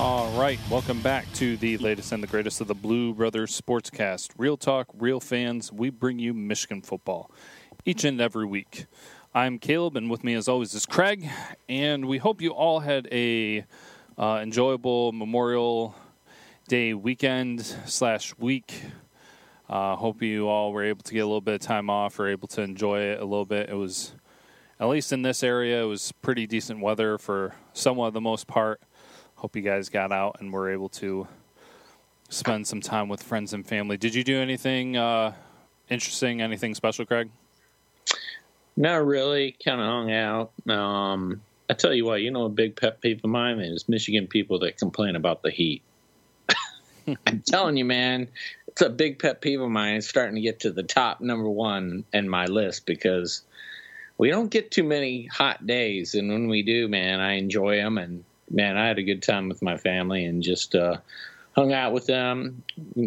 All right, welcome back to the latest and the greatest of the Blue Brothers Sportscast. Real talk, real fans. We bring you Michigan football each and every week. I'm Caleb, and with me, as always, is Craig. And we hope you all had a uh, enjoyable Memorial Day weekend slash week. Uh, hope you all were able to get a little bit of time off or able to enjoy it a little bit. It was, at least in this area, it was pretty decent weather for somewhat the most part. Hope you guys got out and were able to spend some time with friends and family. Did you do anything uh, interesting, anything special, Craig? Not really. Kind of hung out. Um, I tell you what, you know, a big pet peeve of mine is Michigan people that complain about the heat. I'm telling you, man, it's a big pet peeve of mine. It's starting to get to the top number one in my list because we don't get too many hot days, and when we do, man, I enjoy them. And man, I had a good time with my family and just uh, hung out with them,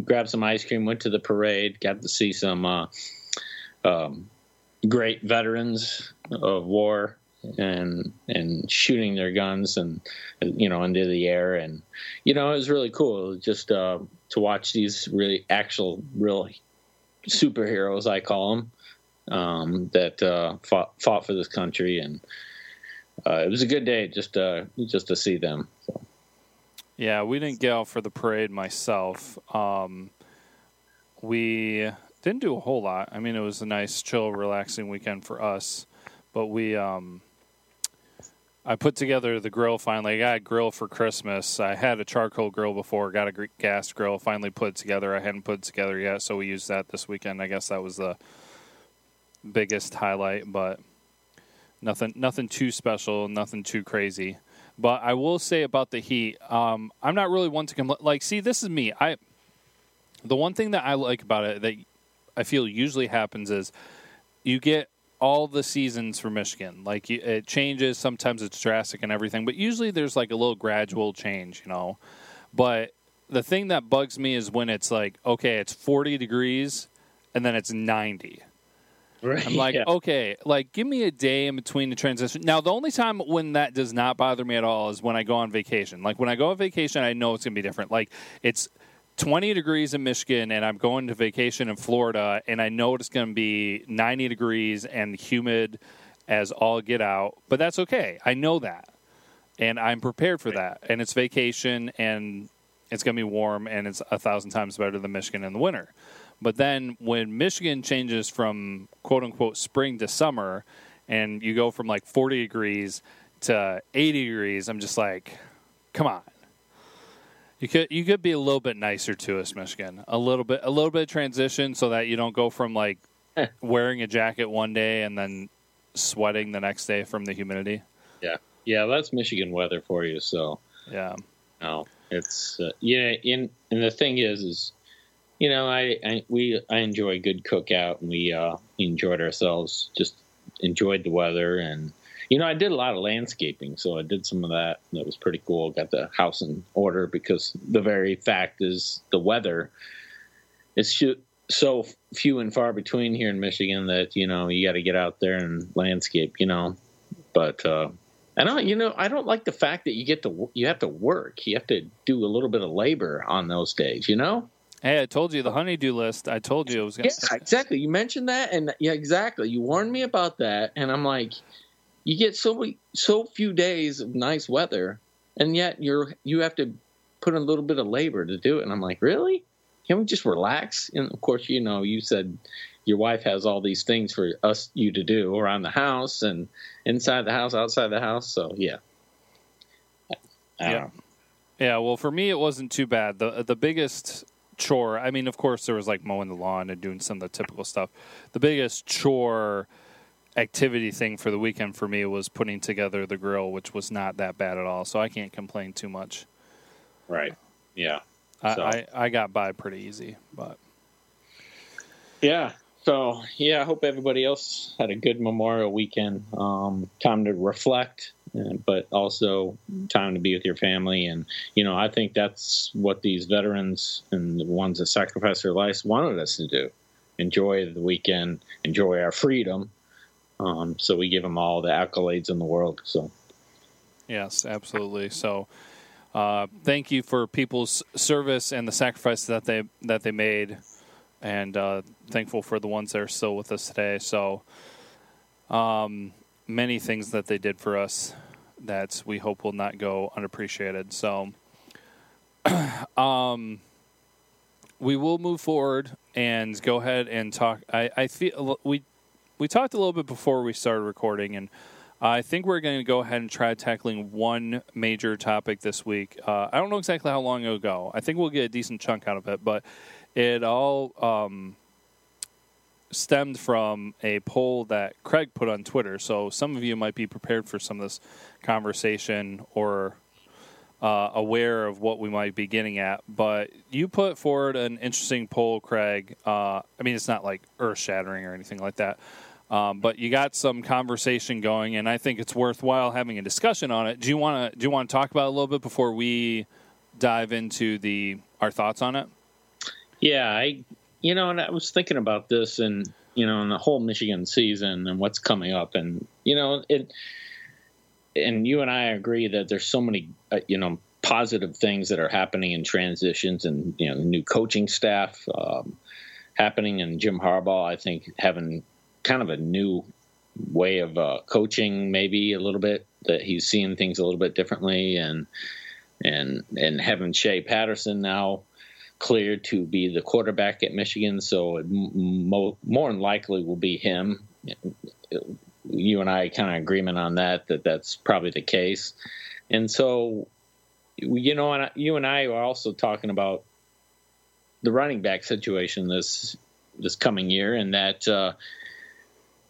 grabbed some ice cream, went to the parade, got to see some uh, um, great veterans of war and and shooting their guns and you know into the air. And you know it was really cool just uh, to watch these really actual real superheroes I call them um, that uh, fought fought for this country and uh, it was a good day just uh, just to see them. So. Yeah, we didn't get out for the parade myself. Um, we didn't do a whole lot. I mean, it was a nice, chill, relaxing weekend for us. But we, um, I put together the grill finally. I got a grill for Christmas. I had a charcoal grill before, got a gas grill. Finally put together. I hadn't put together yet, so we used that this weekend. I guess that was the biggest highlight, but nothing, nothing too special, nothing too crazy. But I will say about the heat, um, I'm not really one to complain. Like, see, this is me. I the one thing that I like about it that I feel usually happens is you get all the seasons for Michigan. Like it changes. Sometimes it's drastic and everything, but usually there's like a little gradual change, you know. But the thing that bugs me is when it's like, okay, it's 40 degrees and then it's 90. Right. I'm like, yeah. okay, like give me a day in between the transition. Now, the only time when that does not bother me at all is when I go on vacation. Like when I go on vacation, I know it's going to be different. Like it's 20 degrees in Michigan and I'm going to vacation in Florida and I know it's going to be 90 degrees and humid as all get out, but that's okay. I know that. And I'm prepared for that. And it's vacation and it's going to be warm and it's a thousand times better than Michigan in the winter. But then when Michigan changes from quote unquote spring to summer and you go from like 40 degrees to 80 degrees, I'm just like, come on. You could you could be a little bit nicer to us, Michigan. A little bit a little bit of transition so that you don't go from like wearing a jacket one day and then sweating the next day from the humidity. Yeah, yeah, that's Michigan weather for you. So Yeah. no, it's uh, yeah. In and the thing is, is you know, I, I we I enjoy a good cookout, and we uh, enjoyed ourselves. Just enjoyed the weather, and you know, I did a lot of landscaping, so I did some of that. That was pretty cool. Got the house in order because the very fact is the weather is so few and far between here in Michigan that you know you got to get out there and landscape. You know, but uh, I don't. You know, I don't like the fact that you get to you have to work. You have to do a little bit of labor on those days. You know. Hey, I told you the honeydew list. I told you it was going to. Yeah, exactly. You mentioned that, and yeah, exactly. You warned me about that, and I'm like, you get so so few days of nice weather, and yet you're you have to put in a little bit of labor to do it. And I'm like, really? Can't we just relax? And of course, you know, you said your wife has all these things for us you to do around the house and inside the house, outside the house. So yeah, yeah, know. yeah. Well, for me, it wasn't too bad. the The biggest chore. I mean, of course, there was like mowing the lawn and doing some of the typical stuff. The biggest chore activity thing for the weekend for me was putting together the grill, which was not that bad at all. So I can't complain too much. Right. Yeah. I, so. I, I got by pretty easy, but yeah. So yeah, I hope everybody else had a good Memorial weekend. Um, time to reflect, but also time to be with your family. And you know, I think that's what these veterans and the ones that sacrificed their lives wanted us to do: enjoy the weekend, enjoy our freedom. Um, so we give them all the accolades in the world. So yes, absolutely. So. uh, thank you for people's service and the sacrifice that they that they made, and uh, thankful for the ones that are still with us today. So, um, many things that they did for us that we hope will not go unappreciated. So, um, we will move forward and go ahead and talk. I, I feel we we talked a little bit before we started recording and I think we're going to go ahead and try tackling one major topic this week. Uh, I don't know exactly how long it'll go. I think we'll get a decent chunk out of it, but it all um, stemmed from a poll that Craig put on Twitter. So some of you might be prepared for some of this conversation or uh, aware of what we might be getting at. But you put forward an interesting poll, Craig. Uh, I mean, it's not like earth shattering or anything like that. Um, but you got some conversation going, and I think it's worthwhile having a discussion on it. Do you want to do you want to talk about it a little bit before we dive into the our thoughts on it? Yeah, I you know, and I was thinking about this, and you know, in the whole Michigan season and what's coming up, and you know, it. And you and I agree that there's so many, uh, you know, positive things that are happening in transitions, and you know, new coaching staff um, happening, and Jim Harbaugh, I think, having kind of a new way of uh, coaching, maybe a little bit that he's seeing things a little bit differently, and and and having Shea Patterson now cleared to be the quarterback at Michigan, so it mo- more than likely will be him. You and I kind of agreement on that that that's probably the case, and so you know, and you and I are also talking about the running back situation this this coming year, and that. Uh,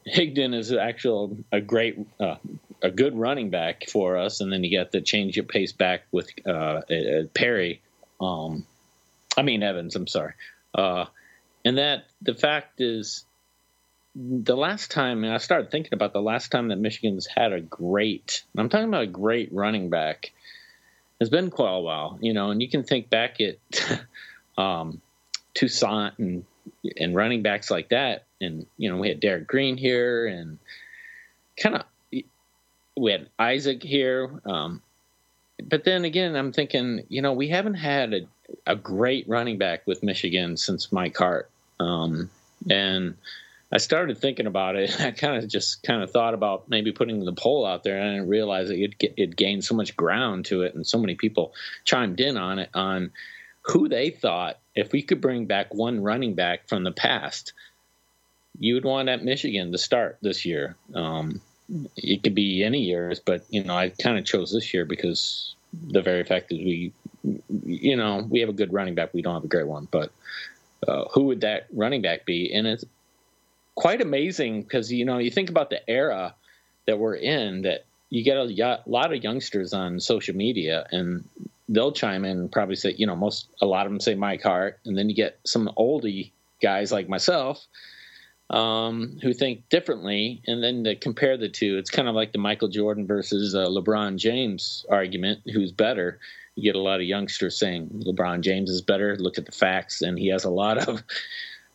Higdon is actually a great uh, a good running back for us, and then you got the change of pace back with uh, uh, Perry. Um, I mean Evans. I'm sorry. Uh, and that the fact is, the last time I started thinking about the last time that Michigan's had a great, I'm talking about a great running back, has been quite a while. You know, and you can think back at um, Toussaint and and running backs like that and you know we had Derrick Green here, and kind of we had Isaac here. Um, but then again, I'm thinking, you know, we haven't had a, a great running back with Michigan since Mike Hart, um, and I started thinking about it. I kind of just kind of thought about maybe putting the poll out there, and I didn't realize it it, it gained so much ground to it, and so many people chimed in on it on who they thought if we could bring back one running back from the past you would want at Michigan to start this year. Um, it could be any years, but you know, I kind of chose this year because the very fact that we, you know, we have a good running back. We don't have a great one, but uh, who would that running back be? And it's quite amazing because you know you think about the era that we're in that you get a lot of youngsters on social media and they'll chime in and probably say you know most a lot of them say Mike Hart and then you get some oldie guys like myself um, who think differently, and then to compare the two, it's kind of like the Michael Jordan versus uh, LeBron James argument: who's better? You get a lot of youngsters saying LeBron James is better. Look at the facts, and he has a lot of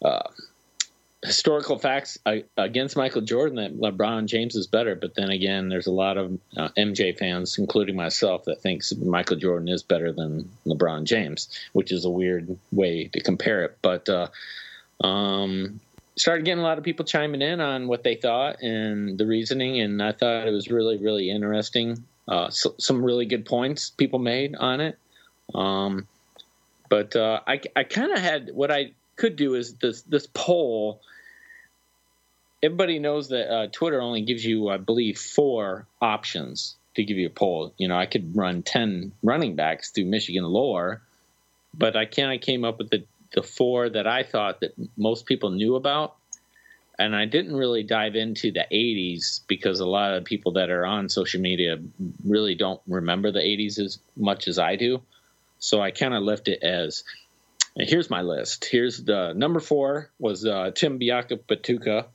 uh, historical facts against Michael Jordan that LeBron James is better. But then again, there's a lot of uh, MJ fans, including myself, that thinks Michael Jordan is better than LeBron James, which is a weird way to compare it. But uh, um, started getting a lot of people chiming in on what they thought and the reasoning, and I thought it was really, really interesting. Uh, so, some really good points people made on it. Um, but uh, I, I kind of had what I could do is this this poll. Everybody knows that uh, Twitter only gives you, I believe, four options to give you a poll. You know, I could run ten running backs through Michigan lore, but I can't. I came up with the the four that I thought that most people knew about. And I didn't really dive into the 80s because a lot of people that are on social media really don't remember the 80s as much as I do. So I kind of left it as here's my list. Here's the number four was uh, Tim Biakabutuka,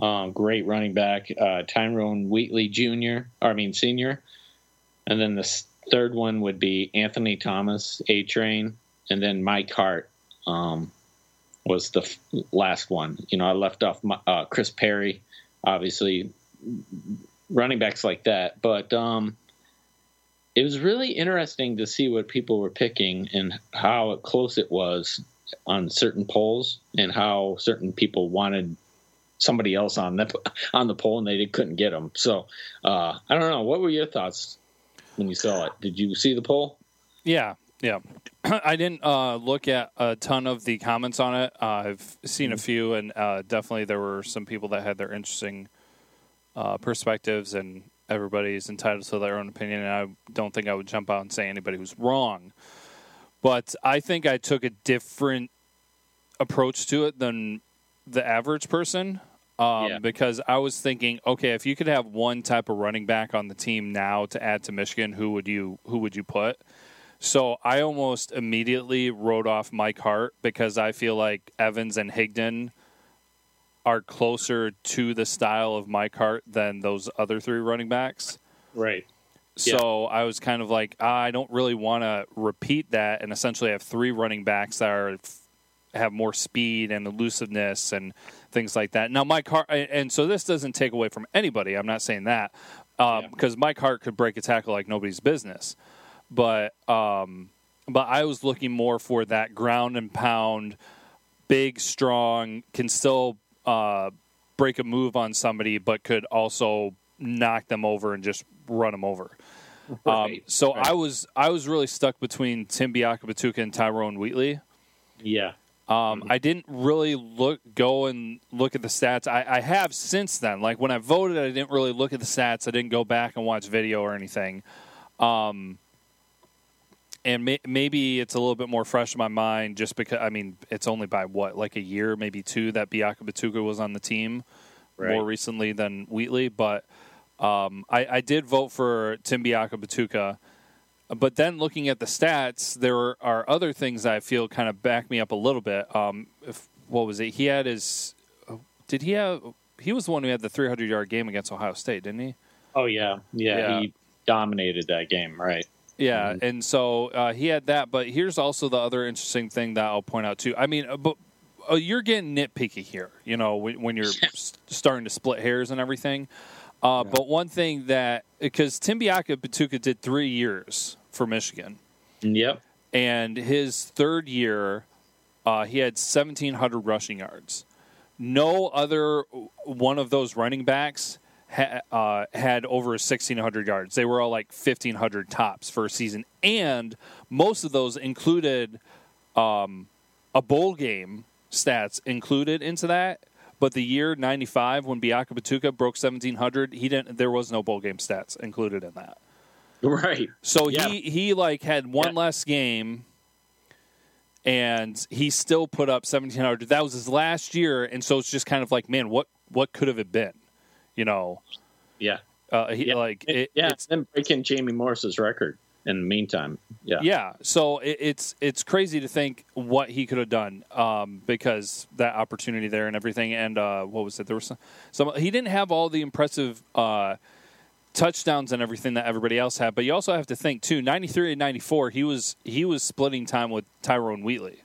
um, great running back. Uh, Tyrone Wheatley Jr., I mean senior, and then the third one would be Anthony Thomas, A Train, and then Mike Hart, um, was the f- last one. You know, I left off my, uh, Chris Perry, obviously running backs like that. But um, it was really interesting to see what people were picking and how close it was on certain polls and how certain people wanted somebody else on the on the poll and they couldn't get them. So uh, I don't know. What were your thoughts when you saw it? Did you see the poll? Yeah, yeah. I didn't uh, look at a ton of the comments on it. Uh, I've seen a few, and uh, definitely there were some people that had their interesting uh, perspectives, and everybody's entitled to their own opinion. And I don't think I would jump out and say anybody was wrong. But I think I took a different approach to it than the average person. Um, yeah. Because I was thinking, okay, if you could have one type of running back on the team now to add to Michigan, who would you who would you put? So I almost immediately wrote off Mike Hart because I feel like Evans and Higdon are closer to the style of Mike Hart than those other three running backs. Right. So yeah. I was kind of like, ah, I don't really want to repeat that and essentially have three running backs that are have more speed and elusiveness and things like that. Now, Mike Hart, and so this doesn't take away from anybody. I'm not saying that um, yeah. because Mike Hart could break a tackle like nobody's business, but um, but I was looking more for that ground and pound, big, strong, can still uh, break a move on somebody, but could also knock them over and just run them over. Right. Um, so right. I was I was really stuck between Tim Biakabutuka and Tyrone Wheatley. Yeah. Um, I didn't really look go and look at the stats. I, I, have since then. Like when I voted, I didn't really look at the stats. I didn't go back and watch video or anything. Um, and may, maybe it's a little bit more fresh in my mind, just because I mean it's only by what like a year, maybe two that Biakabutuka was on the team right. more recently than Wheatley. But um, I, I, did vote for Tim Biakabutuka but then looking at the stats, there are other things I feel kind of back me up a little bit. Um, if, what was it? He had his. Did he have? He was the one who had the 300 yard game against Ohio State, didn't he? Oh yeah, yeah. yeah. He dominated that game, right? Yeah, mm-hmm. and so uh, he had that. But here's also the other interesting thing that I'll point out too. I mean, uh, but uh, you're getting nitpicky here. You know, when, when you're starting to split hairs and everything. Uh, yeah. But one thing that because Tim Batuka did three years for Michigan. Yep. And his third year, uh, he had 1,700 rushing yards. No other one of those running backs ha- uh, had over 1,600 yards. They were all like 1,500 tops for a season. And most of those included um, a bowl game stats included into that. But the year '95, when Biakabatuka broke 1,700, he didn't. There was no bowl game stats included in that. Right. So yeah. he he like had one yeah. less game and he still put up 1700 that was his last year and so it's just kind of like man what what could have it been you know yeah uh, he, yeah. like it, yeah it's then breaking jamie morris's record in the meantime yeah yeah so it, it's it's crazy to think what he could have done um, because that opportunity there and everything and uh, what was it there was some, some he didn't have all the impressive uh, touchdowns and everything that everybody else had. But you also have to think too. Ninety three and ninety four, he was he was splitting time with Tyrone Wheatley.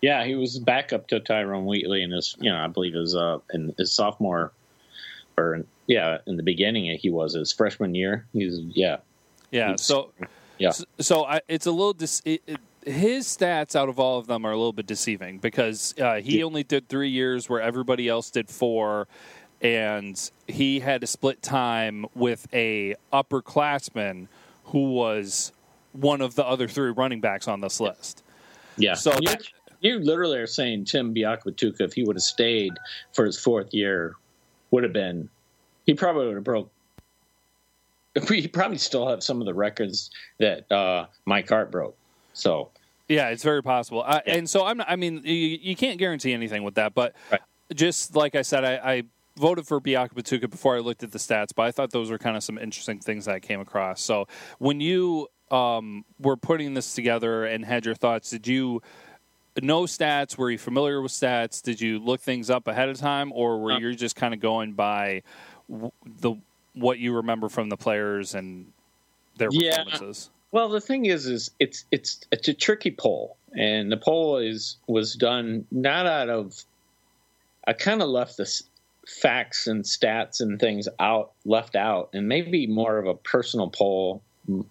Yeah, he was back up to Tyrone Wheatley in his you know I believe his uh in his sophomore or yeah in the beginning he was his freshman year. He's yeah yeah was, so yeah so, so I, it's a little dis- it, it, his stats out of all of them are a little bit deceiving because uh, he yeah. only did three years where everybody else did four and he had to split time with a upperclassman who was one of the other three running backs on this list. Yeah. So you, literally are saying Tim Biakabutuka, if he would have stayed for his fourth year, would have been he probably would have broke. He probably still have some of the records that uh, Mike Hart broke. So yeah, it's very possible. yeah. And so I'm. I mean, you, you, can't guarantee anything with that, but right. just like I said, I, I voted for Biakabutuka before I looked at the stats, but I thought those were kind of some interesting things that I came across. So when you um, were putting this together and had your thoughts, did you know stats? Were you familiar with stats? Did you look things up ahead of time, or were uh, you just kind of going by the what you remember from the players and their performances? Well, the thing is, is it's it's it's a tricky poll, and the poll is was done not out of. I kind of left the facts and stats and things out left out and maybe more of a personal poll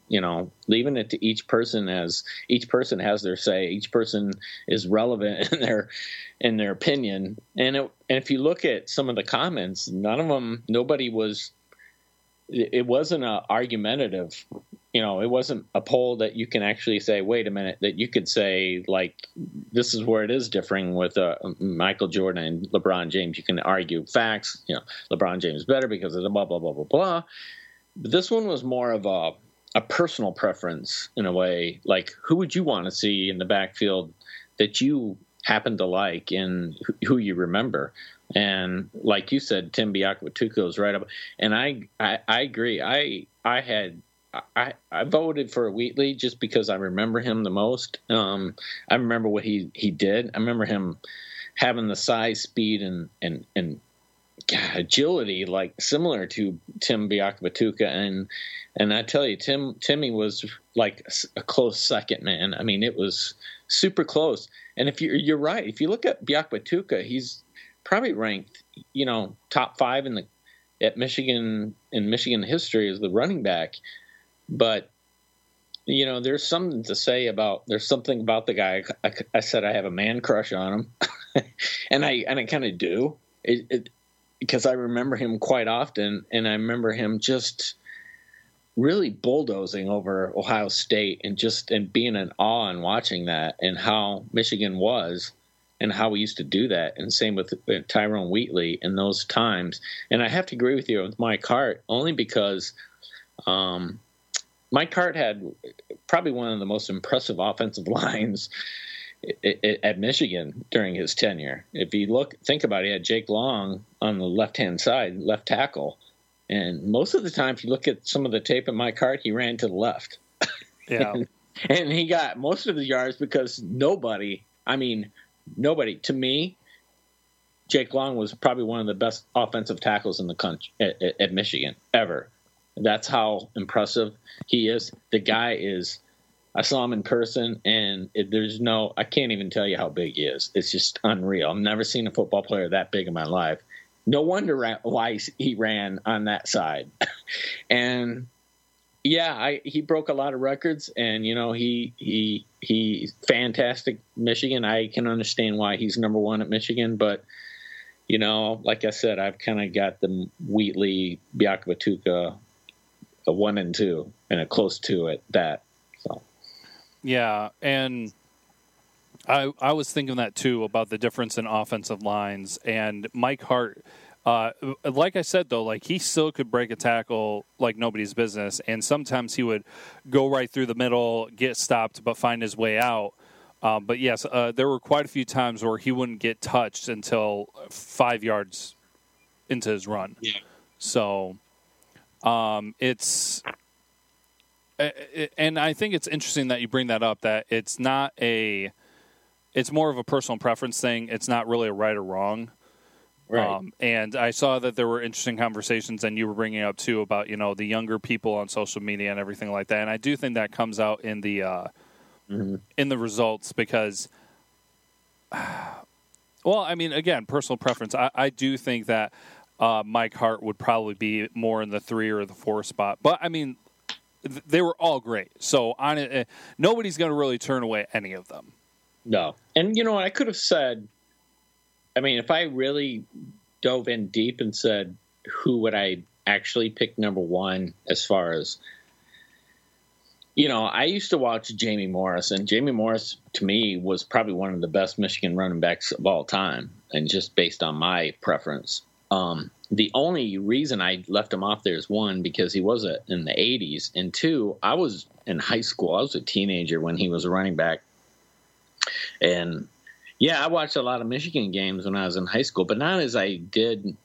you know, leaving it to each person as each person has their say. Each person is relevant in their in their opinion. And it, and if you look at some of the comments, none of them, nobody was. It wasn't a argumentative you know, it wasn't a poll that you can actually say, wait a minute, that you could say, like, this is where it is differing with uh, Michael Jordan and LeBron James. You can argue facts, you know, LeBron James better because of the blah, blah, blah, blah, blah. But this one was more of a, a personal preference in a way. Like, who would you want to see in the backfield that you happen to like and who you remember? And like you said, Tim Biakabutuka is right up. And I, I, I agree. I, I had I, I voted for Wheatley just because I remember him the most. Um, I remember what he, he did. I remember him having the size, speed, and and and agility like similar to Tim Biakabutuka. And and I tell you, Tim Timmy was like a close second, man. I mean, it was super close. And if you're you're right, if you look at Biakabutuka, he's probably ranked, you know, top five in the at Michigan in Michigan history as the running back. But you know, there's something to say about. There's something about the guy. I, I said I have a man crush on him, and I and I kind of do. It, it, because I remember him quite often, and I remember him just really bulldozing over Ohio State and just and being in awe and watching that and how Michigan was and how we used to do that. And same with Tyrone Wheatley in those times. And I have to agree with you with Mike Hart only because um, Mike Hart had probably one of the most impressive offensive lines at Michigan during his tenure. If you look, think about it, he had Jake Long on the left hand side, left tackle. And most of the time, if you look at some of the tape in Mike Hart, he ran to the left. Yeah. and, and he got most of the yards because nobody, I mean, nobody, to me, Jake Long was probably one of the best offensive tackles in the country at, at, at Michigan ever. That's how impressive he is. The guy is. I saw him in person, and it, there's no. I can't even tell you how big he is. It's just unreal. I've never seen a football player that big in my life. No wonder why he ran on that side. and yeah, I, he broke a lot of records, and you know he he he's fantastic. Michigan. I can understand why he's number one at Michigan, but you know, like I said, I've kind of got the Wheatley, Biakabutuka a one and two and a close two at that. Yeah, and I I was thinking that too about the difference in offensive lines and Mike Hart. Uh, like I said though, like he still could break a tackle like nobody's business, and sometimes he would go right through the middle, get stopped, but find his way out. Um, but yes, uh, there were quite a few times where he wouldn't get touched until five yards into his run. Yeah. So um, it's and I think it's interesting that you bring that up. That it's not a, it's more of a personal preference thing. It's not really a right or wrong. Right. Um, and I saw that there were interesting conversations, and you were bringing up too about you know the younger people on social media and everything like that. And I do think that comes out in the uh, mm-hmm. in the results because, well, I mean, again, personal preference. I, I do think that uh, Mike Hart would probably be more in the three or the four spot. But I mean, they were all great. So on it, uh, nobody's going to really turn away any of them. No, and you know I could have said. I mean, if I really dove in deep and said who would I actually pick number one as far as you know, I used to watch Jamie Morris, and Jamie Morris to me was probably one of the best Michigan running backs of all time, and just based on my preference. Um, the only reason I left him off there is one because he was a, in the 80s, and two, I was in high school. I was a teenager when he was a running back, and yeah, I watched a lot of Michigan games when I was in high school, but not as I did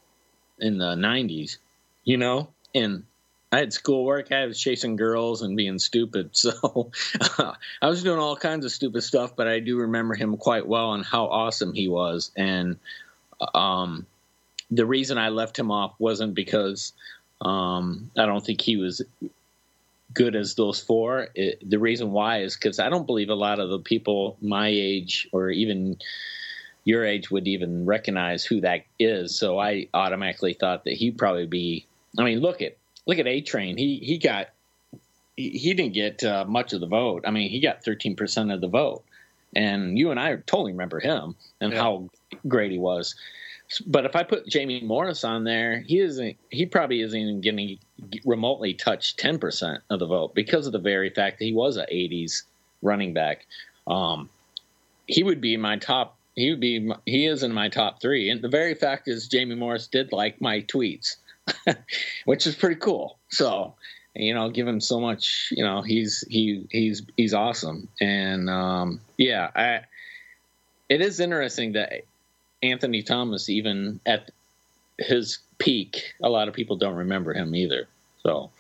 in the 90s, you know. And I had schoolwork. I was chasing girls and being stupid. So uh, I was doing all kinds of stupid stuff, but I do remember him quite well and how awesome he was. And um, the reason I left him off wasn't because um, I don't think he was good as those four. It, the reason why is because I don't believe a lot of the people my age or even your age would even recognize who that is. So I automatically thought that he'd probably be. I mean, look at look at A Train. He he got he, he didn't get uh, much of the vote. I mean, he got 13% of the vote. And you and I totally remember him and Yeah. how great he was. But if I put Jamie Morris on there, he isn't. He probably isn't even to remotely touch 10% of the vote because of the very fact that he was a 80s running back. Um, he would be my top. He would be. He is in my top three. And the very fact is, Jamie Morris did like my tweets, which is pretty cool. So, you know, give him so much. You know, he's he he's he's awesome. And um, yeah, I. It is interesting that Anthony Thomas, even at his peak, a lot of people don't remember him either. So,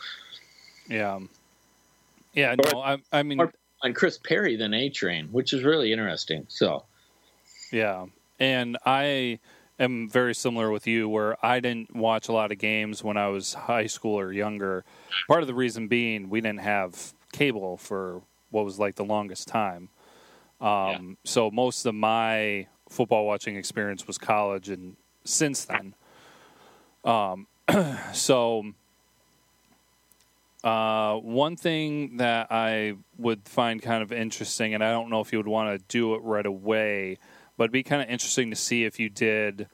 Yeah. Yeah. Or- No, I, I mean, on Chris Perry than A Train, which is really interesting. So, Yeah. And I am very similar with you where I didn't watch a lot of games when I was high school or younger. Part of the reason being we didn't have cable for what was like the longest time. Um, So most of my football watching experience was college and since then. Um, so uh, one thing that I would find kind of interesting, and I don't know if you would want to do it right away, but it'd be kind of interesting to see if you did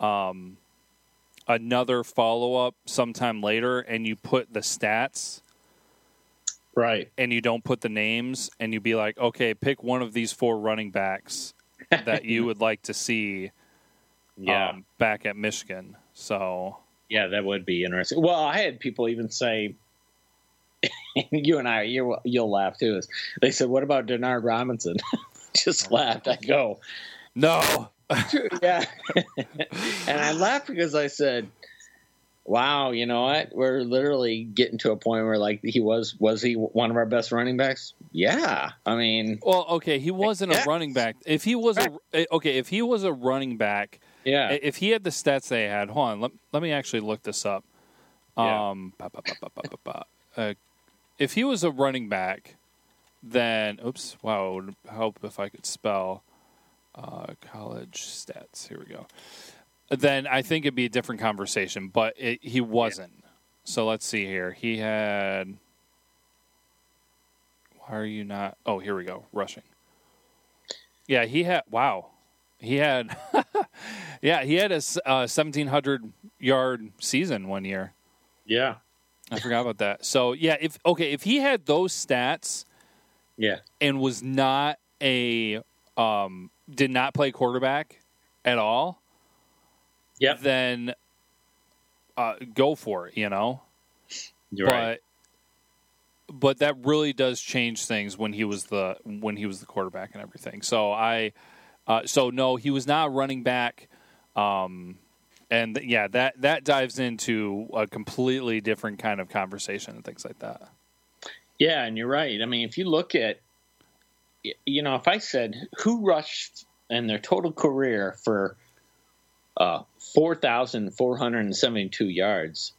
um, another follow up sometime later and you put the stats right. and you don't put the names and you'd be like, okay, pick one of these four running backs that you would like to see Yeah. um, back at Michigan. So, Yeah, that would be interesting. Well, I had people even say, you and I, you, you'll laugh too. Is they said, "What about Denard Robinson?" Just laughed. I go, no. yeah, and I laughed because I said, "Wow, you know what? We're literally getting to a point where like he was was he one of our best running backs? Yeah, I mean, Well, okay, he wasn't a running back. If he was a eh, okay, if he was a running back, yeah, if he had the stats they had, hold on, let, let me actually look this up. Yeah. Um, ba, ba, ba, ba, ba, ba, ba. Uh, if he was a running back, then oops, wow, it would help if I could spell uh, college stats. Here we go. Then I think it'd be a different conversation, but it, he wasn't. So let's see here. He had. Why are you not? Oh, here we go. Rushing. Yeah, he had. Wow, he had. yeah, he had a uh, seventeen hundred yard season one year. yeah, I forgot about that. So yeah, if okay, if he had those stats yeah, and was not a um did not play quarterback at all, Yep. then uh, go for it. You know, you're right. but but that really does change things when he was the when he was the quarterback and everything. So I uh, so no, he was not running back. Um, and th- yeah, that that dives into a completely different kind of conversation and things like that. Yeah, and you're right. I mean, if you look at, you know, if I said who rushed in their total career for uh, 4,472 yards,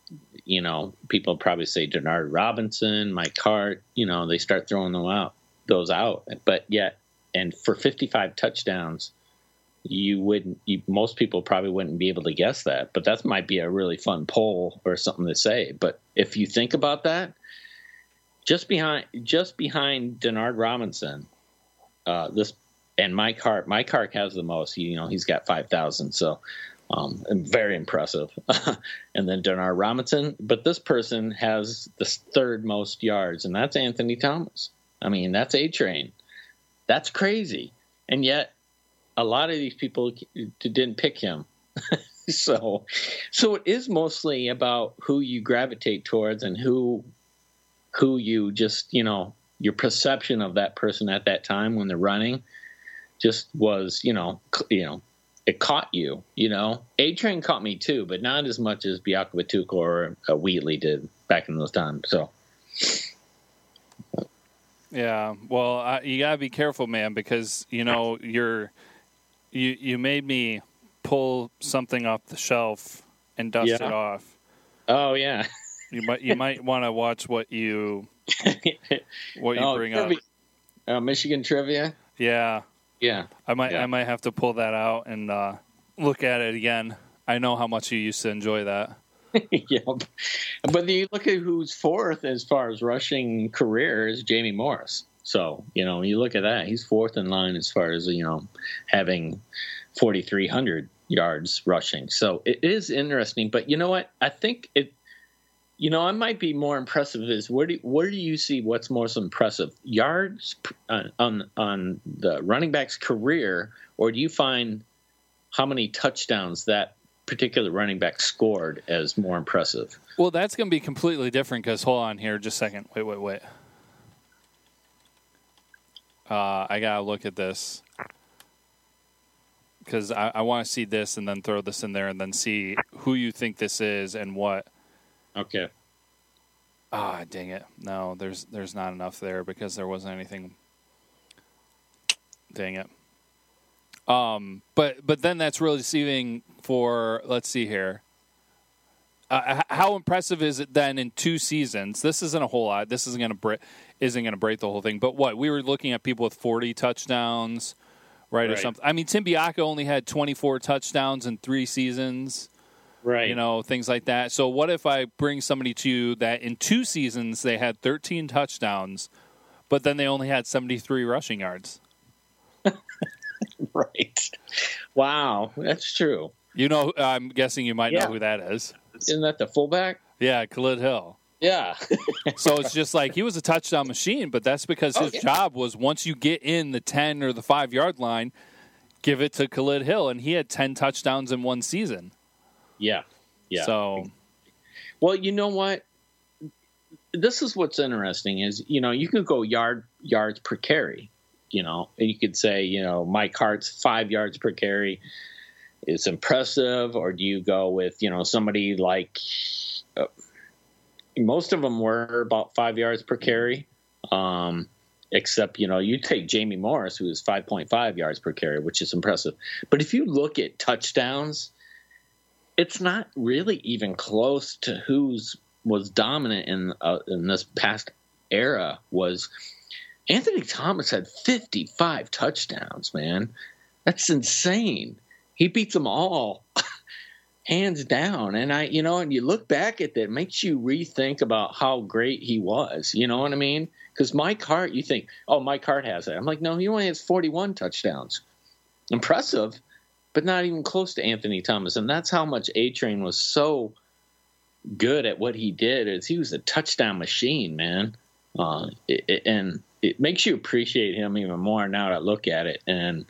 you know, people probably say Denard Robinson, Mike Hart, you know, they start throwing them out, those out. But yet, and for 55 touchdowns, you wouldn't, you, most people probably wouldn't be able to guess that. But that might be a really fun poll or something to say. But if you think about that, just behind just behind Denard Robinson, uh, this and Mike Hart. Mike Hart has the most. You know, he's got five thousand. So, um, very impressive. and then Denard Robinson, but this person has the third most yards, and that's Anthony Thomas. I mean, that's A Train. That's crazy, and yet a lot of these people didn't pick him. so, so it is mostly about who you gravitate towards and who who you just you know your perception of that person at that time when they're running just was you know you know it caught you you know a train caught me too but not as much as Batuka or uh, Wheatley did back in those times so Yeah, well, I, you gotta be careful, man, because you know you're you you made me pull something off the shelf and dust Yeah. it off. oh yeah You might you might want to watch what you what you Oh, bring up. uh, Michigan trivia Yeah, yeah I might Yeah. I might have to pull that out and uh, look at it again. I know how much you used to enjoy that. yeah, but you look at who's fourth as far as rushing career is Jamie Morris. So you know, you look at that, he's fourth in line as far as you know having forty three hundred yards rushing. So it is interesting. But you know what? I think it. You know, I might be more impressive. Is where do where do you see what's most impressive? Yards on on, on the running back's career, or do you find how many touchdowns that particular running back scored as more impressive? Well, that's going to be completely different because hold on here, just a second. Wait, wait, wait. Uh, I gotta look at this because I, I want to see this and then throw this in there and then see who you think this is and what. Okay. Ah, dang it! No, there's there's not enough there because there wasn't anything. Dang it. Um, but but then that's really deceiving for let's see here. Uh, how impressive is it then in two seasons? This isn't a whole lot. This isn't going to break isn't going to break the whole thing. But what we were looking at people with forty touchdowns, right, right, or something. I mean, Tim Biacca only had twenty four touchdowns in three seasons, right? You know, things like that. So what if I bring somebody to you that in two seasons they had thirteen touchdowns, but then they only had seventy three rushing yards? right. Wow, that's true. You know, I'm guessing you might yeah. know who that is. Isn't that the fullback? Yeah, Khalid Hill. Yeah. so it's just like he was a touchdown machine, but that's because oh, his oh, yeah. job was once you get in the 10 or the 5 yard line, give it to Khalid Hill. And he had 10 touchdowns in one season. Yeah. Yeah. So. Well, you know what? This is what's interesting is, you know, you can go yard yards per carry, you know, and you could say, you know, Mike Hart's five yards per carry is impressive, or do you go with you know somebody like uh, most of them were about five yards per carry, um, except you know you take Jamie Morris who is five point five yards per carry, which is impressive. But if you look at touchdowns, it's not really even close to who's was dominant in uh, in this past era was Anthony Thomas had 55 touchdowns, man. That's insane he beats them all hands down. And I, you know, and you look back at that, it makes you rethink about how great he was. You know what I mean? Because Mike Hart, you think, oh, Mike Hart has it. I'm like, no, he only has 41 touchdowns. Impressive, but not even close to Anthony Thomas. And that's how much A Train was so good at what he did. Is he was a touchdown machine, man. Uh, it, it, and it makes you appreciate him even more now that I look at it. And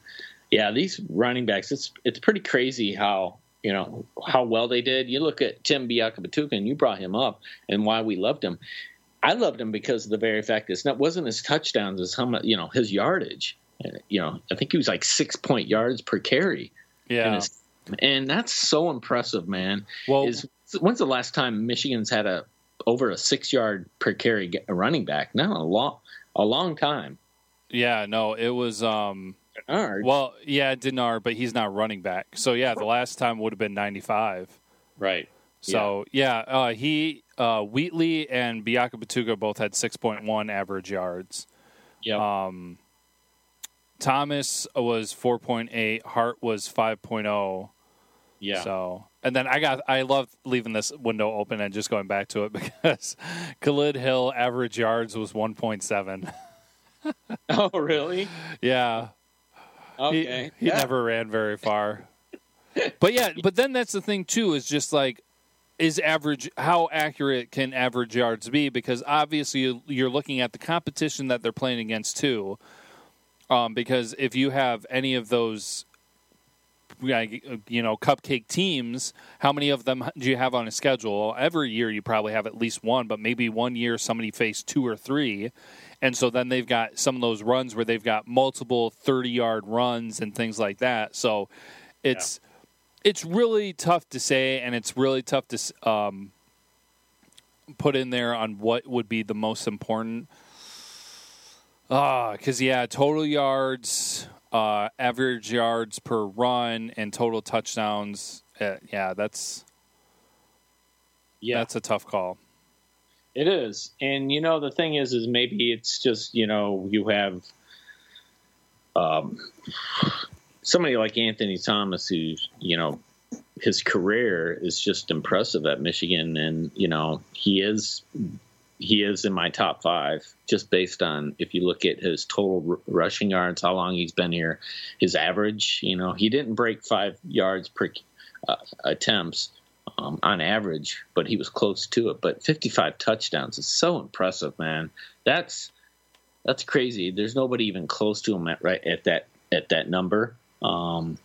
yeah, these running backs, it's it's pretty crazy how you know how well they did. You look at Tim Biakabutuka, and you brought him up, and why we loved him. I loved him because of the very fact that it wasn't his touchdowns, as how much you know his yardage. You know, I think he was like six point yards per carry. Yeah, and that's so impressive, man. Well, is when's the last time Michigan's had a over a six yard per carry running back? No, a long a long time. Yeah, no, it was. um Denard. Well, yeah, Denard, but he's not running back. So yeah, the last time would have been ninety five. Right. So yeah, yeah uh, he uh, Wheatley and Biakabutuka both had six point one average yards. Yeah. Um, Thomas was four point eight. Hart was 5.0. Yeah. So and then I got I love leaving this window open and just going back to it because Khalid Hill average yards was one point seven. oh really? Yeah. Okay. He, he yeah. never ran very far. but yeah, but then that's the thing too is just like is average how accurate can average yards be because obviously you're looking at the competition that they're playing against too. Um, because if you have any of those you know cupcake teams how many of them do you have on a schedule every year you probably have at least one but maybe one year somebody faced two or three and so then they've got some of those runs where they've got multiple 30 yard runs and things like that. So it's yeah. it's really tough to say, and it's really tough to um, put in there on what would be the most important. Ah, uh, because yeah, total yards, uh, average yards per run, and total touchdowns. Uh, yeah, that's yeah, that's a tough call. It is, and you know the thing is, is maybe it's just you know you have um, somebody like Anthony Thomas who you know his career is just impressive at Michigan, and you know he is he is in my top five just based on if you look at his total r- rushing yards, how long he's been here, his average. You know, he didn't break five yards per uh, attempts um, on average, but he was close to it. But 55 touchdowns is so impressive, man. That's that's crazy. There's nobody even close to him at right at that at that number. Um,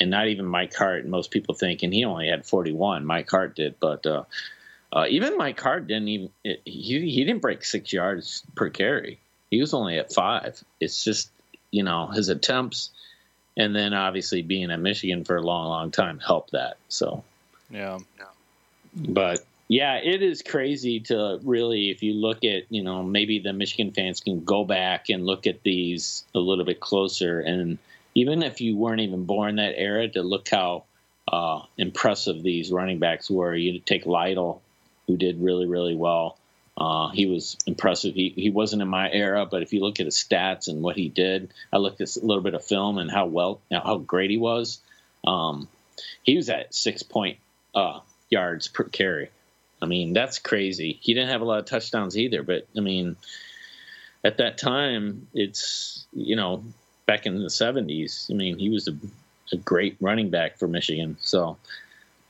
and not even Mike Hart. Most people think, and he only had 41. Mike Hart did, but uh, uh, even Mike Hart didn't even it, he he didn't break six yards per carry. He was only at five. It's just you know his attempts, and then obviously being at Michigan for a long, long time helped that. So yeah, Yeah. but yeah, it is crazy to really, if you look at, you know, maybe the Michigan fans can go back and look at these a little bit closer. And even if you weren't even born that era, to look how uh, impressive these running backs were. You take Lytle, who did really, really well. Uh, he was impressive. He, he wasn't in my era, but if you look at his stats and what he did, I looked at a little bit of film and how well, how great he was. Um, he was at six point uh, yards per carry. I mean, that's crazy. He didn't have a lot of touchdowns either, but I mean, at that time, it's you know, back in the '70s. I mean, he was a, a great running back for Michigan. So,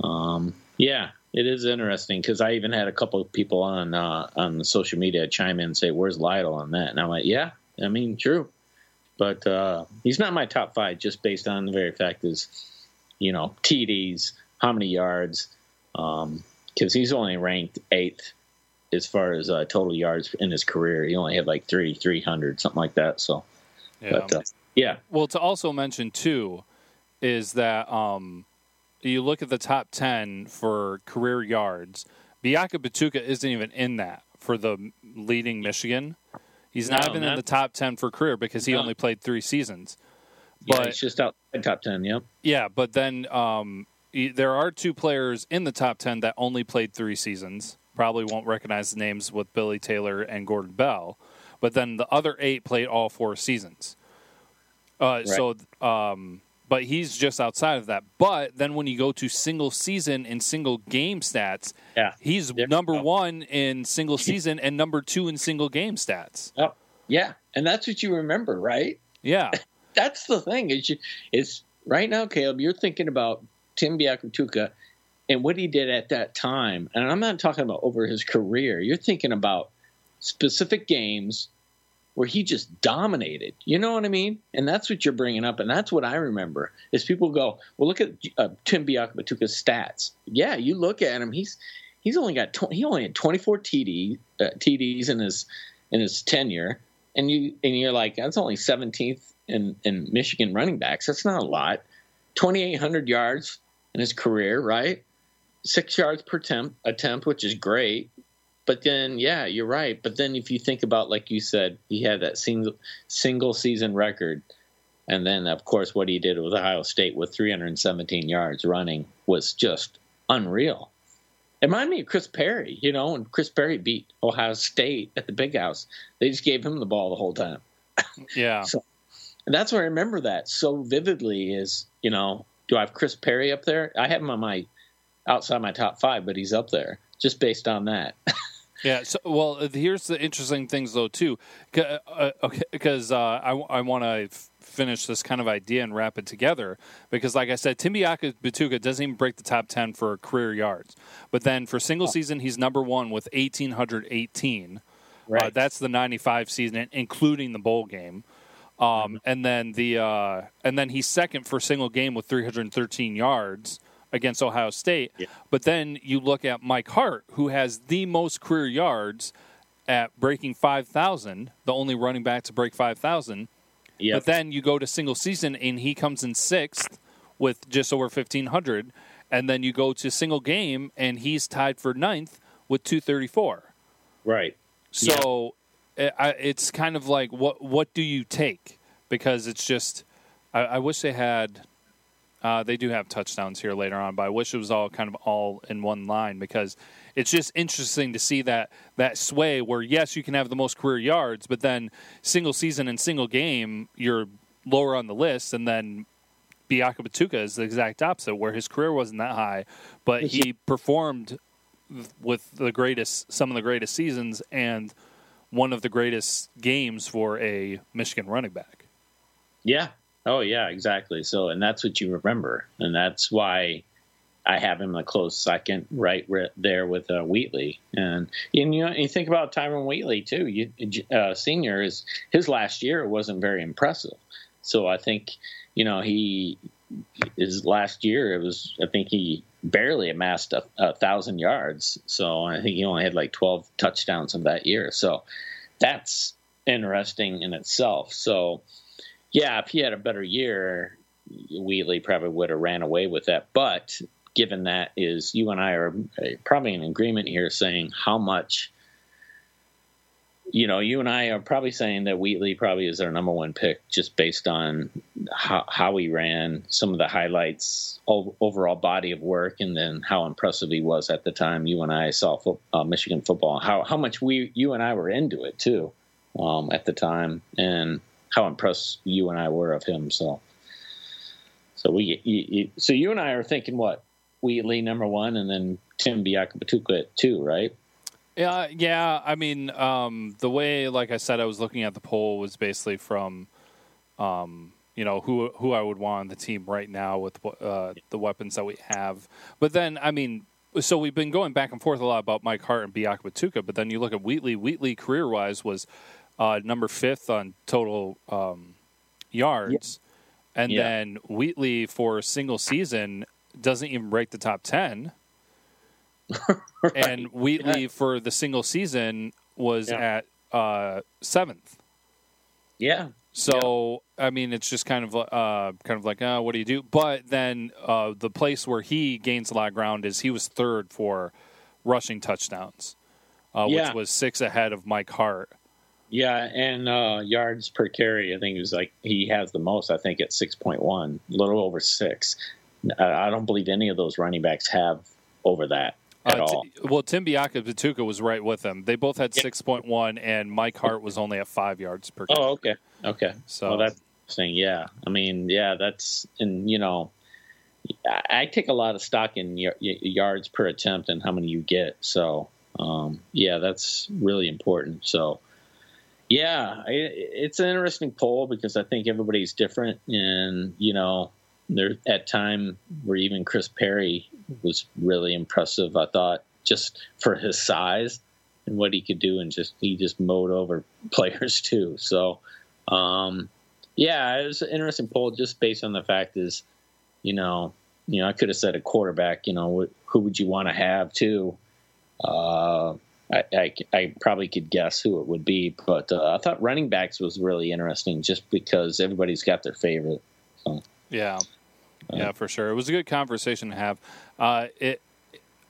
um, yeah, it is interesting because I even had a couple of people on uh, on the social media chime in and say, "Where's Lytle on that?" And I'm like, "Yeah, I mean, true." But uh, he's not my top five just based on the very fact is, you know, TDs, how many yards, because um, he's only ranked eighth as far as uh, total yards in his career. He only had like three, three hundred, something like that. So, yeah. But, uh, yeah. Well, to also mention too is that um, you look at the top ten for career yards. Biakabutuka isn't even in that for the leading Michigan. He's not No, even not- in the top ten for career because he No. only played three seasons. yeah, But he's just outside top ten. Yep. Yeah, but then um, there are two players in the top 10 that only played three seasons. Probably won't recognize the names with Billy Taylor and Gordon Bell. But then the other eight played all four seasons. Uh, So, um, but he's just outside of that. But then when you go to single season and single game stats, Yeah. he's number one in single season and number two in single game stats. Yeah, and that's what you remember, right? Yeah. That's the thing. Is you, is right now, Caleb. You're thinking about Tim Biakabutuka and what he did at that time, and I'm not talking about over his career. You're thinking about specific games where he just dominated. You know what I mean? And that's what you're bringing up, and that's what I remember. Is people go, well, look at uh, Tim Biakabutuka's stats. Yeah, you look at him. He's he's only got 20, he only had 24 TD uh, TDs in his in his tenure, and you and you're like that's only 17th in in Michigan running backs. That's not a lot. 2,800 yards in his career, right? Six yards per attempt, attempt, which is great. But then, yeah, you're right. But then, if you think about, like you said, he had that single single season record, and then, of course, what he did with Ohio State with 317 yards running was just unreal. It reminded me of Chris Perry, you know, when Chris Perry beat Ohio State at the Big House. They just gave him the ball the whole time. Yeah. So- And that's where I remember that so vividly is, you know, do I have Chris Perry up there? I have him on my outside my top five, but he's up there just based on that. Yeah. So, well, uh, here's the interesting things though too, because uh, okay, 'cause, uh, I, I want to f- finish this kind of idea and wrap it together because, like I said, Tim Biakabutuka doesn't even break the top ten for career yards, but then for single season he's number one with eighteen hundred eighteen. Uh, that's the '95 season, including the bowl game. Um, and then the uh, and then he's second for single game with 313 yards against Ohio State. Yeah. But then you look at Mike Hart, who has the most career yards at breaking 5,000, the only running back to break 5,000. Yep. But then you go to single season and he comes in sixth with just over 1,500. And then you go to single game and he's tied for ninth with 234. right. So i I, it's kind of like what what do you take? Because it's just I, I wish they had. Uh, they do have touchdowns here later on, but I wish it was all kind of all in one line because it's just interesting to see that that sway where yes, you can have the most career yards, but then single season and single game you're lower on the list, and then Biakabutuka is the exact opposite, where his career wasn't that high, but he performed with the greatest, some of the greatest seasons, and one of the greatest games for a Michigan running back. Yeah. Oh, yeah, exactly. So, and that's what you remember, and that's why I have him a close second, right, there with uh, Wheatley. And, and you know, you think about Tyrone Wheatley too. You, uh, senior is his last year wasn't very impressive. So I think you know he his last year it was I think he barely amassed a, a thousand yards. So I think he only had like twelve touchdowns in that year. So that's interesting in itself. So yeah, if he had a better year, Wheatley probably would have ran away with that. But given that is you and I are probably in agreement here saying how much you know, you and I are probably saying that Wheatley probably is our number one pick just based on how, how he ran, some of the highlights, overall body of work, and then how impressive he was at the time you and I saw fo- uh, Michigan football. How how much we you and I were into it too um, at the time, and how impressed you and I were of him. So, so we you, you, so you and I are thinking what Wheatley number one, and then Tim Biakabutuka at two, right? Yeah, yeah. I mean, um, the way, like I said, I was looking at the poll was basically from, um, you know, who who I would want on the team right now with uh, the weapons that we have. But then, I mean, so we've been going back and forth a lot about Mike Hart and Biakabutuka, but then you look at Wheatley. Wheatley, career wise, was uh, number fifth on total um, yards, yeah. and yeah. then Wheatley for a single season doesn't even break the top ten. right. And Wheatley yeah. for the single season was at uh, seventh. Yeah. So. I mean, it's just kind of uh, kind of like, uh, what do you do? But then uh, the place where he gains a lot of ground is he was third for rushing touchdowns, uh, yeah. which was six ahead of Mike Hart. Yeah, and uh, yards per carry, I think it was like he has the most. I think at six point one, a little over six. I don't believe any of those running backs have over that at uh, all. T- well, Tim Biakabutuka was right with them. They both had six point one, and Mike Hart was only at five yards per. Oh, okay, okay. So well, that's interesting. Yeah, I mean, yeah, that's and you know, I take a lot of stock in y- yards per attempt and how many you get. So, um, yeah, that's really important. So. Yeah, it's an interesting poll because I think everybody's different, and you know, there at time where even Chris Perry was really impressive. I thought just for his size and what he could do, and just he just mowed over players too. So, um, yeah, it was an interesting poll just based on the fact is, you know, you know, I could have said a quarterback. You know, who would you want to have too? Uh, I, I, I, probably could guess who it would be, but uh, I thought running backs was really interesting just because everybody's got their favorite. So. Yeah, yeah, for sure. It was a good conversation to have. Uh, it,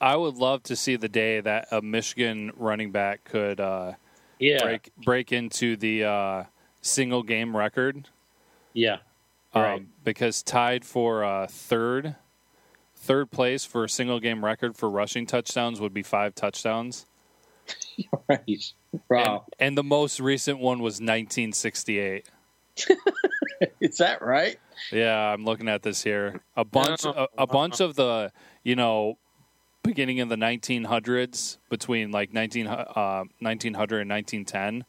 I would love to see the day that a Michigan running back could, uh, yeah, break break into the uh, single game record. Yeah, um, right. because tied for uh, third, third place for a single game record for rushing touchdowns would be five touchdowns. right. Wow. And, and the most recent one was 1968. Is that right? Yeah, I'm looking at this here. A bunch, a, a bunch of the, you know, beginning in the 1900s, between like 19, uh, 1900 and 1910.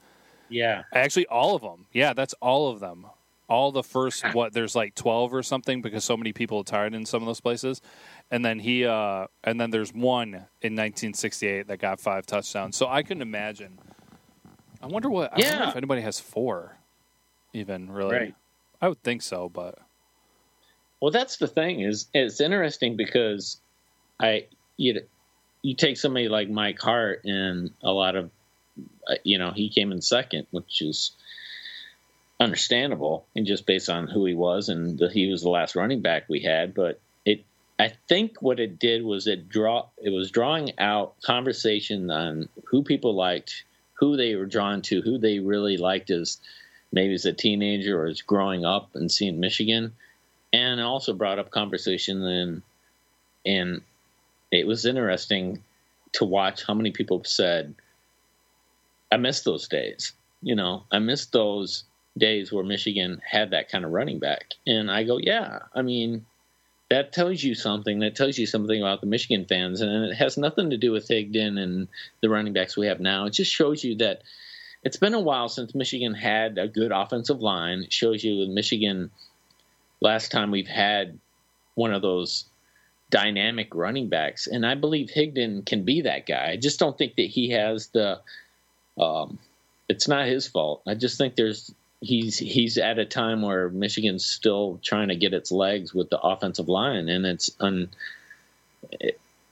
Yeah, actually, all of them. Yeah, that's all of them. All the first what there's like 12 or something because so many people are tired in some of those places, and then he, uh, and then there's one in 1968 that got five touchdowns. So I can imagine. I wonder what. I yeah. wonder if anybody has four, even really. Right. I would think so, but well, that's the thing is it's interesting because I you you take somebody like Mike Hart and a lot of uh, you know he came in second, which is understandable and just based on who he was and the, he was the last running back we had, but I think what it did was it draw it was drawing out conversation on who people liked, who they were drawn to, who they really liked as maybe as a teenager or as growing up and seeing Michigan, and also brought up conversation and and it was interesting to watch how many people said, "I miss those days." You know, I miss those days where Michigan had that kind of running back. And I go, yeah, I mean, that tells you something. That tells you something about the Michigan fans. And it has nothing to do with Higdon and the running backs we have now. It just shows you that it's been a while since Michigan had a good offensive line. It shows you with Michigan, last time we've had one of those dynamic running backs. And I believe Higdon can be that guy. I just don't think that he has the. Um, it's not his fault. I just think there's he's he's at a time where Michigan's still trying to get its legs with the offensive line, and it's un.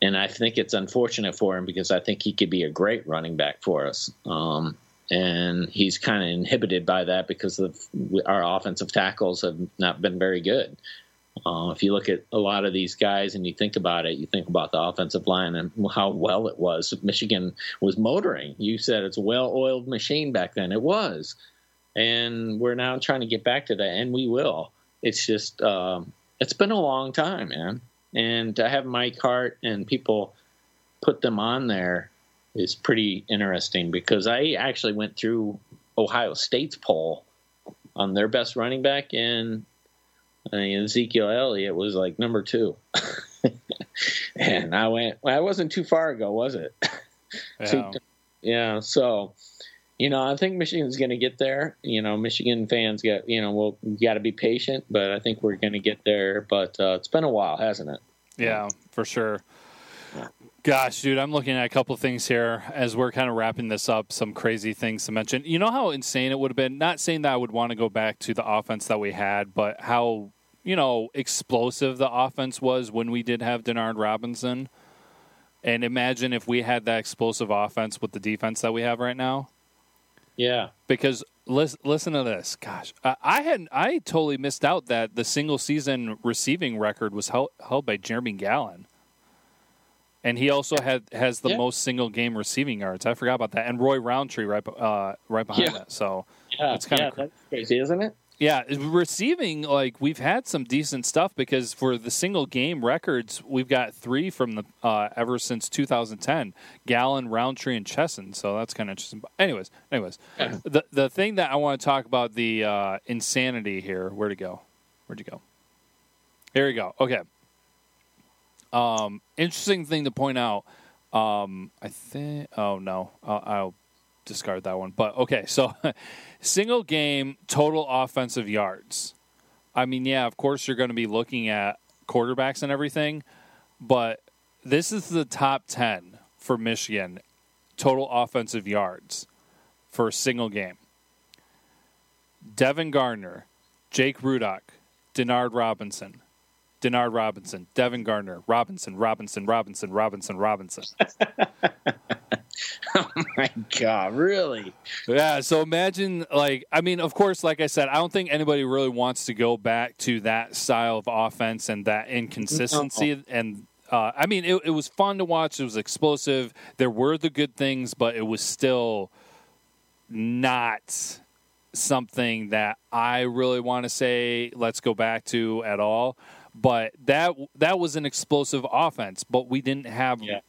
And I think it's unfortunate for him because I think he could be a great running back for us. Um, and he's kind of inhibited by that because of our offensive tackles have not been very good. Uh, if you look at a lot of these guys and you think about it, you think about the offensive line and how well it was. Michigan was motoring. You said it's a well-oiled machine back then. It was, and we're now trying to get back to that, and we will. It's just um, it's been a long time, man. And to have Mike Hart and people put them on there is pretty interesting because I actually went through Ohio State's poll on their best running back, and I mean, Ezekiel Elliott was like number two. and I went, well, I wasn't too far ago, was it? Yeah. yeah. So, you know, I think Michigan's going to get there. You know, Michigan fans get, you know, we'll got to be patient, but I think we're going to get there. But uh, it's been a while, hasn't it? Yeah, for sure. Gosh, dude, I'm looking at a couple things here as we're kind of wrapping this up. Some crazy things to mention. You know how insane it would have been? Not saying that I would want to go back to the offense that we had, but how, you know, explosive the offense was when we did have Denard Robinson. And imagine if we had that explosive offense with the defense that we have right now. Yeah. Because listen, listen to this. Gosh, I, I had I totally missed out that the single season receiving record was held, held by Jeremy Gallon and he also had has the Yeah. most single game receiving yards. I forgot about that, and Roy Roundtree right uh, right behind Yeah. that. So Yeah. It's kinda yeah, cr- that's crazy, isn't it? Yeah, receiving like we've had some decent stuff because for the single game records, we've got three from the uh, ever since 2010: Gallon, Roundtree, and Chesson. So that's kind of interesting. But anyways, anyways, Yeah. the the thing that I want to talk about the uh, insanity here. Where'd it go? Where'd you go? Here we go. Okay. Um, interesting thing to point out. Um, I think. Oh no, I'll, I'll discard that one. But okay, so single game total offensive yards. I mean, yeah, of course you're going to be looking at quarterbacks and everything, but this is the top ten for Michigan total offensive yards for a single game. Devin Gardner, Jake Rudock, Denard Robinson, Denard Robinson, Devin Gardner, Robinson, Robinson, Robinson, Robinson, Robinson. Oh my god, really? Yeah, so imagine like I mean, of course, like I said, I don't think anybody really wants to go back to that style of offense and that inconsistency. And uh, I mean, it, it was fun to watch. It was explosive. There were the good things, but it was still not something that I really want to say let's go back to at all. But that that was an explosive offense, but we didn't have Yeah.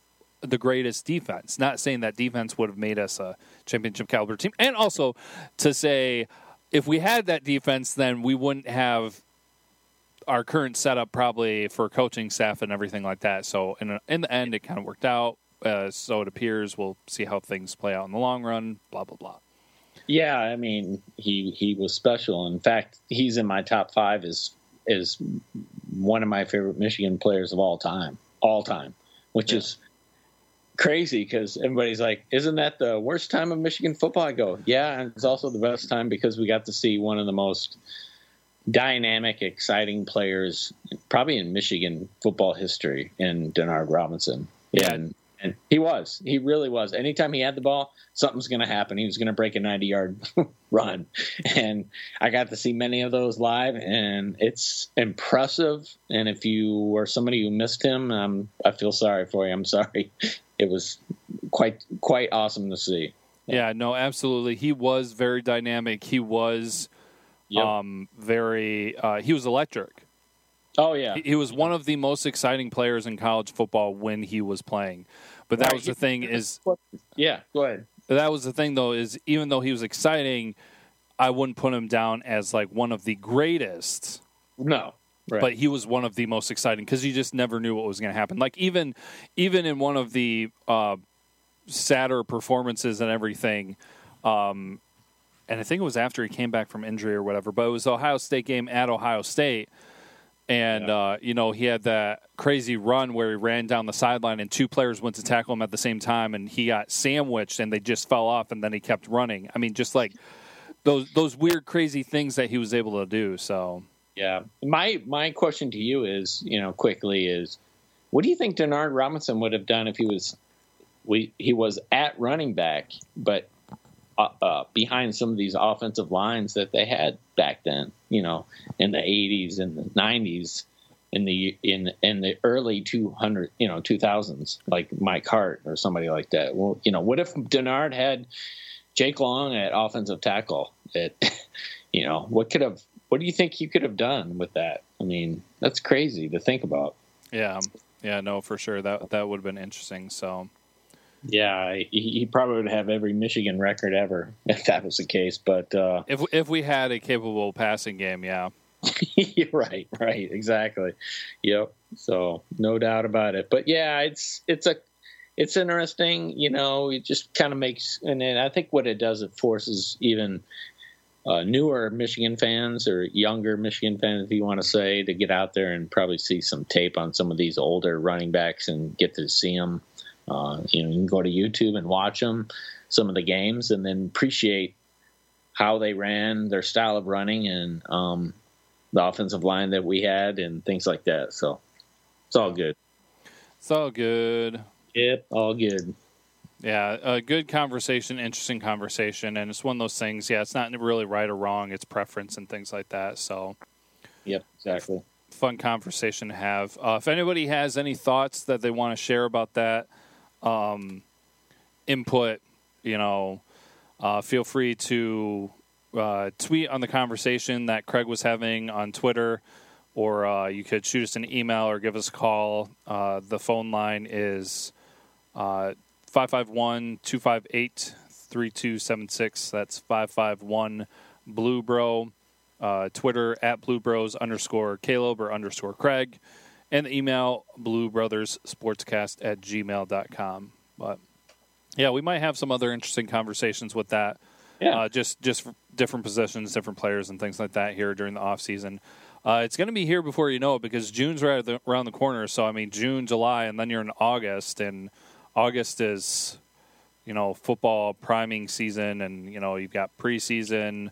The greatest defense. Not saying that defense would have made us a championship caliber team, and also to say if we had that defense, then we wouldn't have our current setup probably for coaching staff and everything like that. So in in the end, it kind of worked out. Uh, so it appears we'll see how things play out in the long run. Blah blah blah. Yeah, I mean, he he was special. In fact, he's in my top five as is one of my favorite Michigan players of all time, all time, which Yeah. is crazy because everybody's like, "Isn't that the worst time of Michigan football?" I go, "Yeah, and it's also the best time because we got to see one of the most dynamic, exciting players probably in Michigan football history in Denard Robinson." Yeah. and and he was, he really was. Anytime he had the ball, something's going to happen. He was going to break a ninety-yard run, and I got to see many of those live, and it's impressive. And if you are somebody who missed him, um, I feel sorry for you. I'm sorry. It was quite quite awesome to see. Yeah, no, absolutely. He was very dynamic. He was Yep. um, very. Uh, he was electric. oh yeah, He, he was one of the most exciting players in college football when he was playing. But that Right. was the thing is yeah. Go ahead. that was the thing though is even though he was exciting, I wouldn't put him down as like one of the greatest. No, right. but he was one of the most exciting because you just never knew what was going to happen. Like even even in one of the uh, sadder performances and everything, um, and I think it was after he came back from injury or whatever. But it was the Ohio State game at Ohio State. And Yeah. uh, you know he had that crazy run where he ran down the sideline and two players went to tackle him at the same time, and he got sandwiched and they just fell off, and then he kept running. I mean, just like those those weird, crazy things that he was able to do. So Yeah. My my question to you is, you know, quickly is, what do you think Denard Robinson would have done if he was, we he was at running back, but uh, uh, behind some of these offensive lines that they had back then, you know, in the '80s and the '90s, in the in in the early 200, you know, 2000s, like Mike Hart or somebody like that. Well, you know, what if Denard had Jake Long at offensive tackle? It, you know, what could have what do you think you could have done with that? I mean, that's crazy to think about. Yeah, yeah, no, for sure. That that would have been interesting. So Yeah, he, he probably would have every Michigan record ever if that was the case. But uh, if if we had a capable passing game, yeah, right, right, exactly. Yep. So no doubt about it. But yeah, it's it's a it's interesting. You know, it just kind of makes, and then I think what it does, it forces even uh, newer Michigan fans or younger Michigan fans, if you want to say, to get out there and probably see some tape on some of these older running backs and get to see them. Uh, you know, you can go to YouTube and watch them, some of the games, and then appreciate how they ran, their style of running, and um, the offensive line that we had, and things like that. So it's all good. it's all good. Yep, all good. Yeah, a good conversation, interesting conversation, and it's one of those things. Yeah, it's not really right or wrong; it's preference and things like that. So, Yep, exactly. fun conversation to have. Uh, if anybody has any thoughts that they want to share about that, um, input, you know, uh, feel free to uh, tweet on the conversation that Craig was having on Twitter, or uh, you could shoot us an email or give us a call. Uh, the phone line is uh, 551 258 3276. That's 551 Blue Bro. Uh, Twitter at Blue Bros underscore Caleb or underscore Craig. And the email bluebrotherssportscast at gmail.com. But yeah, we might have some other interesting conversations with that. Yeah. Uh, just just different positions, different players, and things like that here during the off season. Uh, it's going to be here before you know it because June's right around the corner. So I mean, June, July, and then you're in August, and August is you know football priming season, and you know you've got preseason,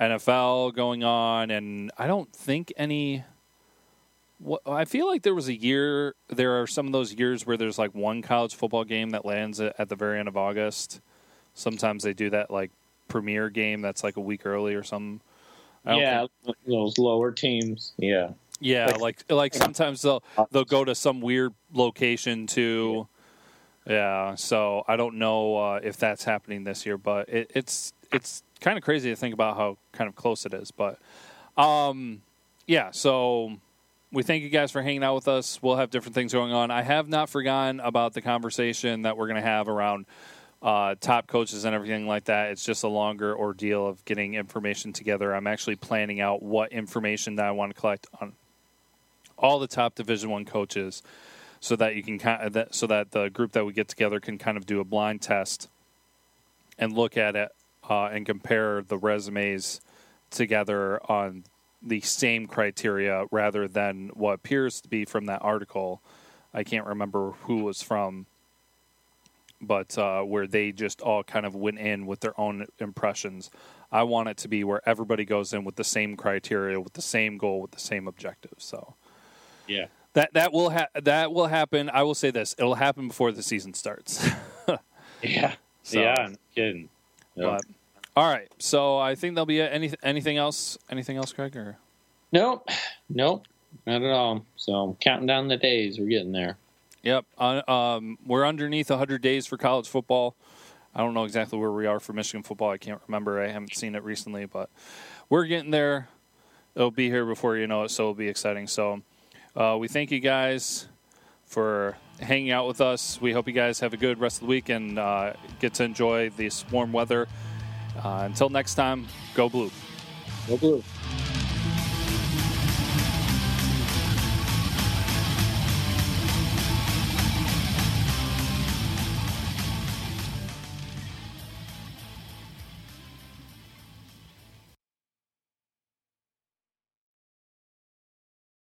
NFL going on, and I don't think any. What, I feel like there was a year. There are some of those years where there's like one college football game that lands at, the very end of August. Sometimes they do that like premiere game that's like a week early or something. Yeah, think- those lower teams. Yeah. yeah, Like- like sometimes they'll they'll go to some weird location too. Yeah, so I don't know uh, if that's happening this year, but it, it's it's kind of crazy to think about how kind of close it is. But um, yeah, so we thank you guys for hanging out with us. We'll have different things going on. I have not forgotten about the conversation that we're going to have around uh, top coaches and everything like that. It's just a longer ordeal of getting information together. I'm actually planning out what information that I want to collect on all the top Division One coaches, so that you can that, so that the group that we get together can kind of do a blind test and look at it uh, and compare the resumes together on the same criteria rather than what appears to be from that article. I can't remember who was from, but uh, where they just all kind of went in with their own impressions. I want it to be where everybody goes in with the same criteria, with the same goal, with the same objective. So Yeah. That that will ha- that will happen. I will say this: it'll happen before the season starts. Yeah. So- yeah. No kidding. Yep. But all right, so I think there'll be a, any anything else? Anything else, Craig? Or Nope. Nope. Not at all. So counting down the days. We're getting there. Yep. Uh, um, we're underneath 100 days for college football. I don't know exactly where we are for Michigan football. I can't remember. I haven't seen it recently, but we're getting there. It'll be here before you know it, so it'll be exciting. So uh, we thank you guys for hanging out with us. We hope you guys have a good rest of the week and uh, get to enjoy this warm weather. Uh, until next time, go blue. Go blue.